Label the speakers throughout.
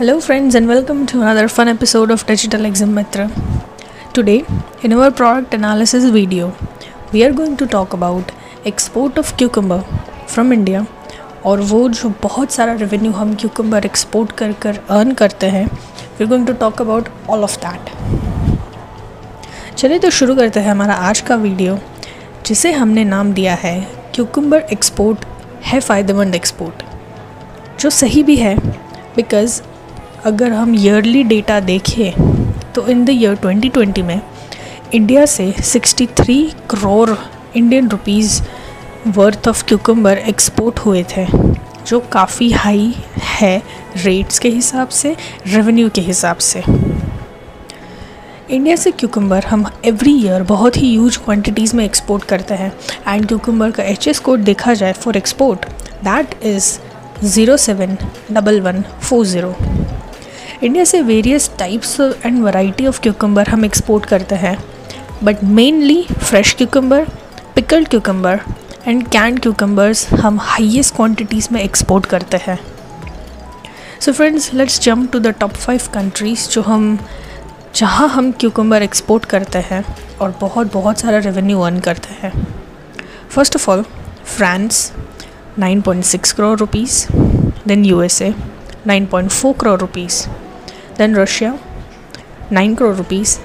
Speaker 1: Hello friends and welcome to another fun episode of digital exam Mitra today in our product analysis video we are going to talk about export of cucumber from India और वो जो बहुत सारा revenue हम cucumber export कर कर earn करते हैं we are going to talk about all of that चलिए तो शुरू करते हैं हमारा आज का वीडियो जिसे हमने नाम दिया है क्यूकम्बर एक्सपोर्ट है फ़ायदेमंद एक्सपोर्ट जो सही भी है बिकॉज़ अगर हम ईयरली डेटा देखें तो इन द ईयर 2020 में इंडिया से 63 crore Indian rupees worth of cucumber export हुए थे, जो काफ़ी हाई है रेट्स के हिसाब से रेवेन्यू के हिसाब से। इंडिया से क्यूकम्बर हम एवरी ईयर बहुत ही ह्यूज क्वांटिटीज़ में एक्सपोर्ट करते हैं एंड क्यूकम्बर का एच एस कोड देखा जाए for export that is zero seven double one four zero India से various types and variety of cucumber हम एक्सपोर्ट करते हैं but mainly fresh cucumber pickled cucumber and canned cucumbers हम highest quantities में export करते हैं। So friends let's jump to the top five countries जो हम, जहाँ हम क्यूकम्बर एक्सपोर्ट करते हैं और बहुत बहुत सारा रेवेन्यू अर्न करते हैं। First of all France 9.6 crore rupees, then USA 9.4 crore rupees then Russia 9 crore rupees.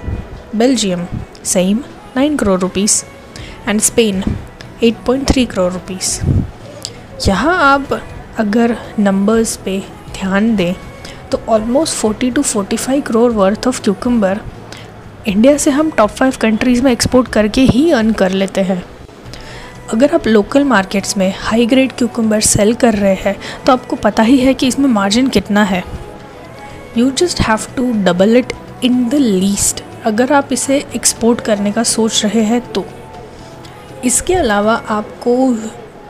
Speaker 1: Belgium, same 9 crore rupees. And Spain 8.3 crore rupees. यहाँ आप अगर नंबर्स पे ध्यान दें तो almost 40 to 45 crore worth of cucumber India से हम टॉप फाइव कंट्रीज़ में एक्सपोर्ट करके ही अर्न कर लेते हैं। अगर आप लोकल मार्केट्स में हाई ग्रेड क्यूकम्बर सेल कर रहे हैं तो आपको पता ही है कि इसमें मार्जिन कितना है। You just have to double it in the least अगर आप इसे एक्सपोर्ट करने का सोच रहे हैं तो। इसके अलावा आपको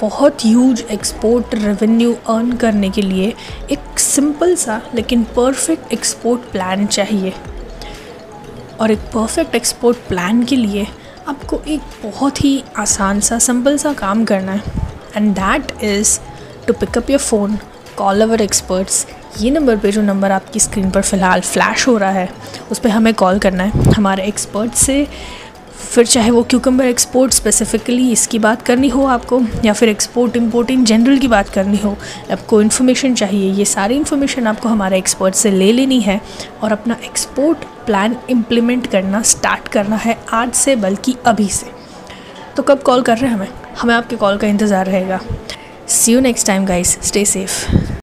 Speaker 1: बहुत ह्यूज एक्सपोर्ट रेवेन्यू अर्न करने के लिए एक सिंपल सा लेकिन परफेक्ट एक्सपोर्ट प्लान चाहिए। और एक परफेक्ट एक्सपोर्ट प्लान के लिए आपको एक बहुत ही आसान सा सिंपल सा काम करना है। And that is to pick up your phone call our experts ये नंबर पे जो नंबर आपकी स्क्रीन पर फ़िलहाल फ्लैश हो रहा है, उस पर हमें कॉल करना है हमारे एक्सपर्ट से। फिर चाहे वो क्यूकम्बर एक्सपोर्ट स्पेसिफ़िकली इसकी बात करनी हो आपको, या फिर एक्सपोर्ट इम्पोर्ट इन जनरल की बात करनी हो, आपको इन्फॉर्मेशन चाहिए, ये सारी इन्फॉर्मेशन आपको हमारे एक्सपर्ट से ले लेनी है और अपना एक्सपोर्ट प्लान इम्प्लीमेंट करना स्टार्ट करना है आज से, बल्कि अभी से। तो कब कॉल कर रहे हैं हमें? हमें आपके कॉल का इंतज़ार रहेगा। See you next time guys stay safe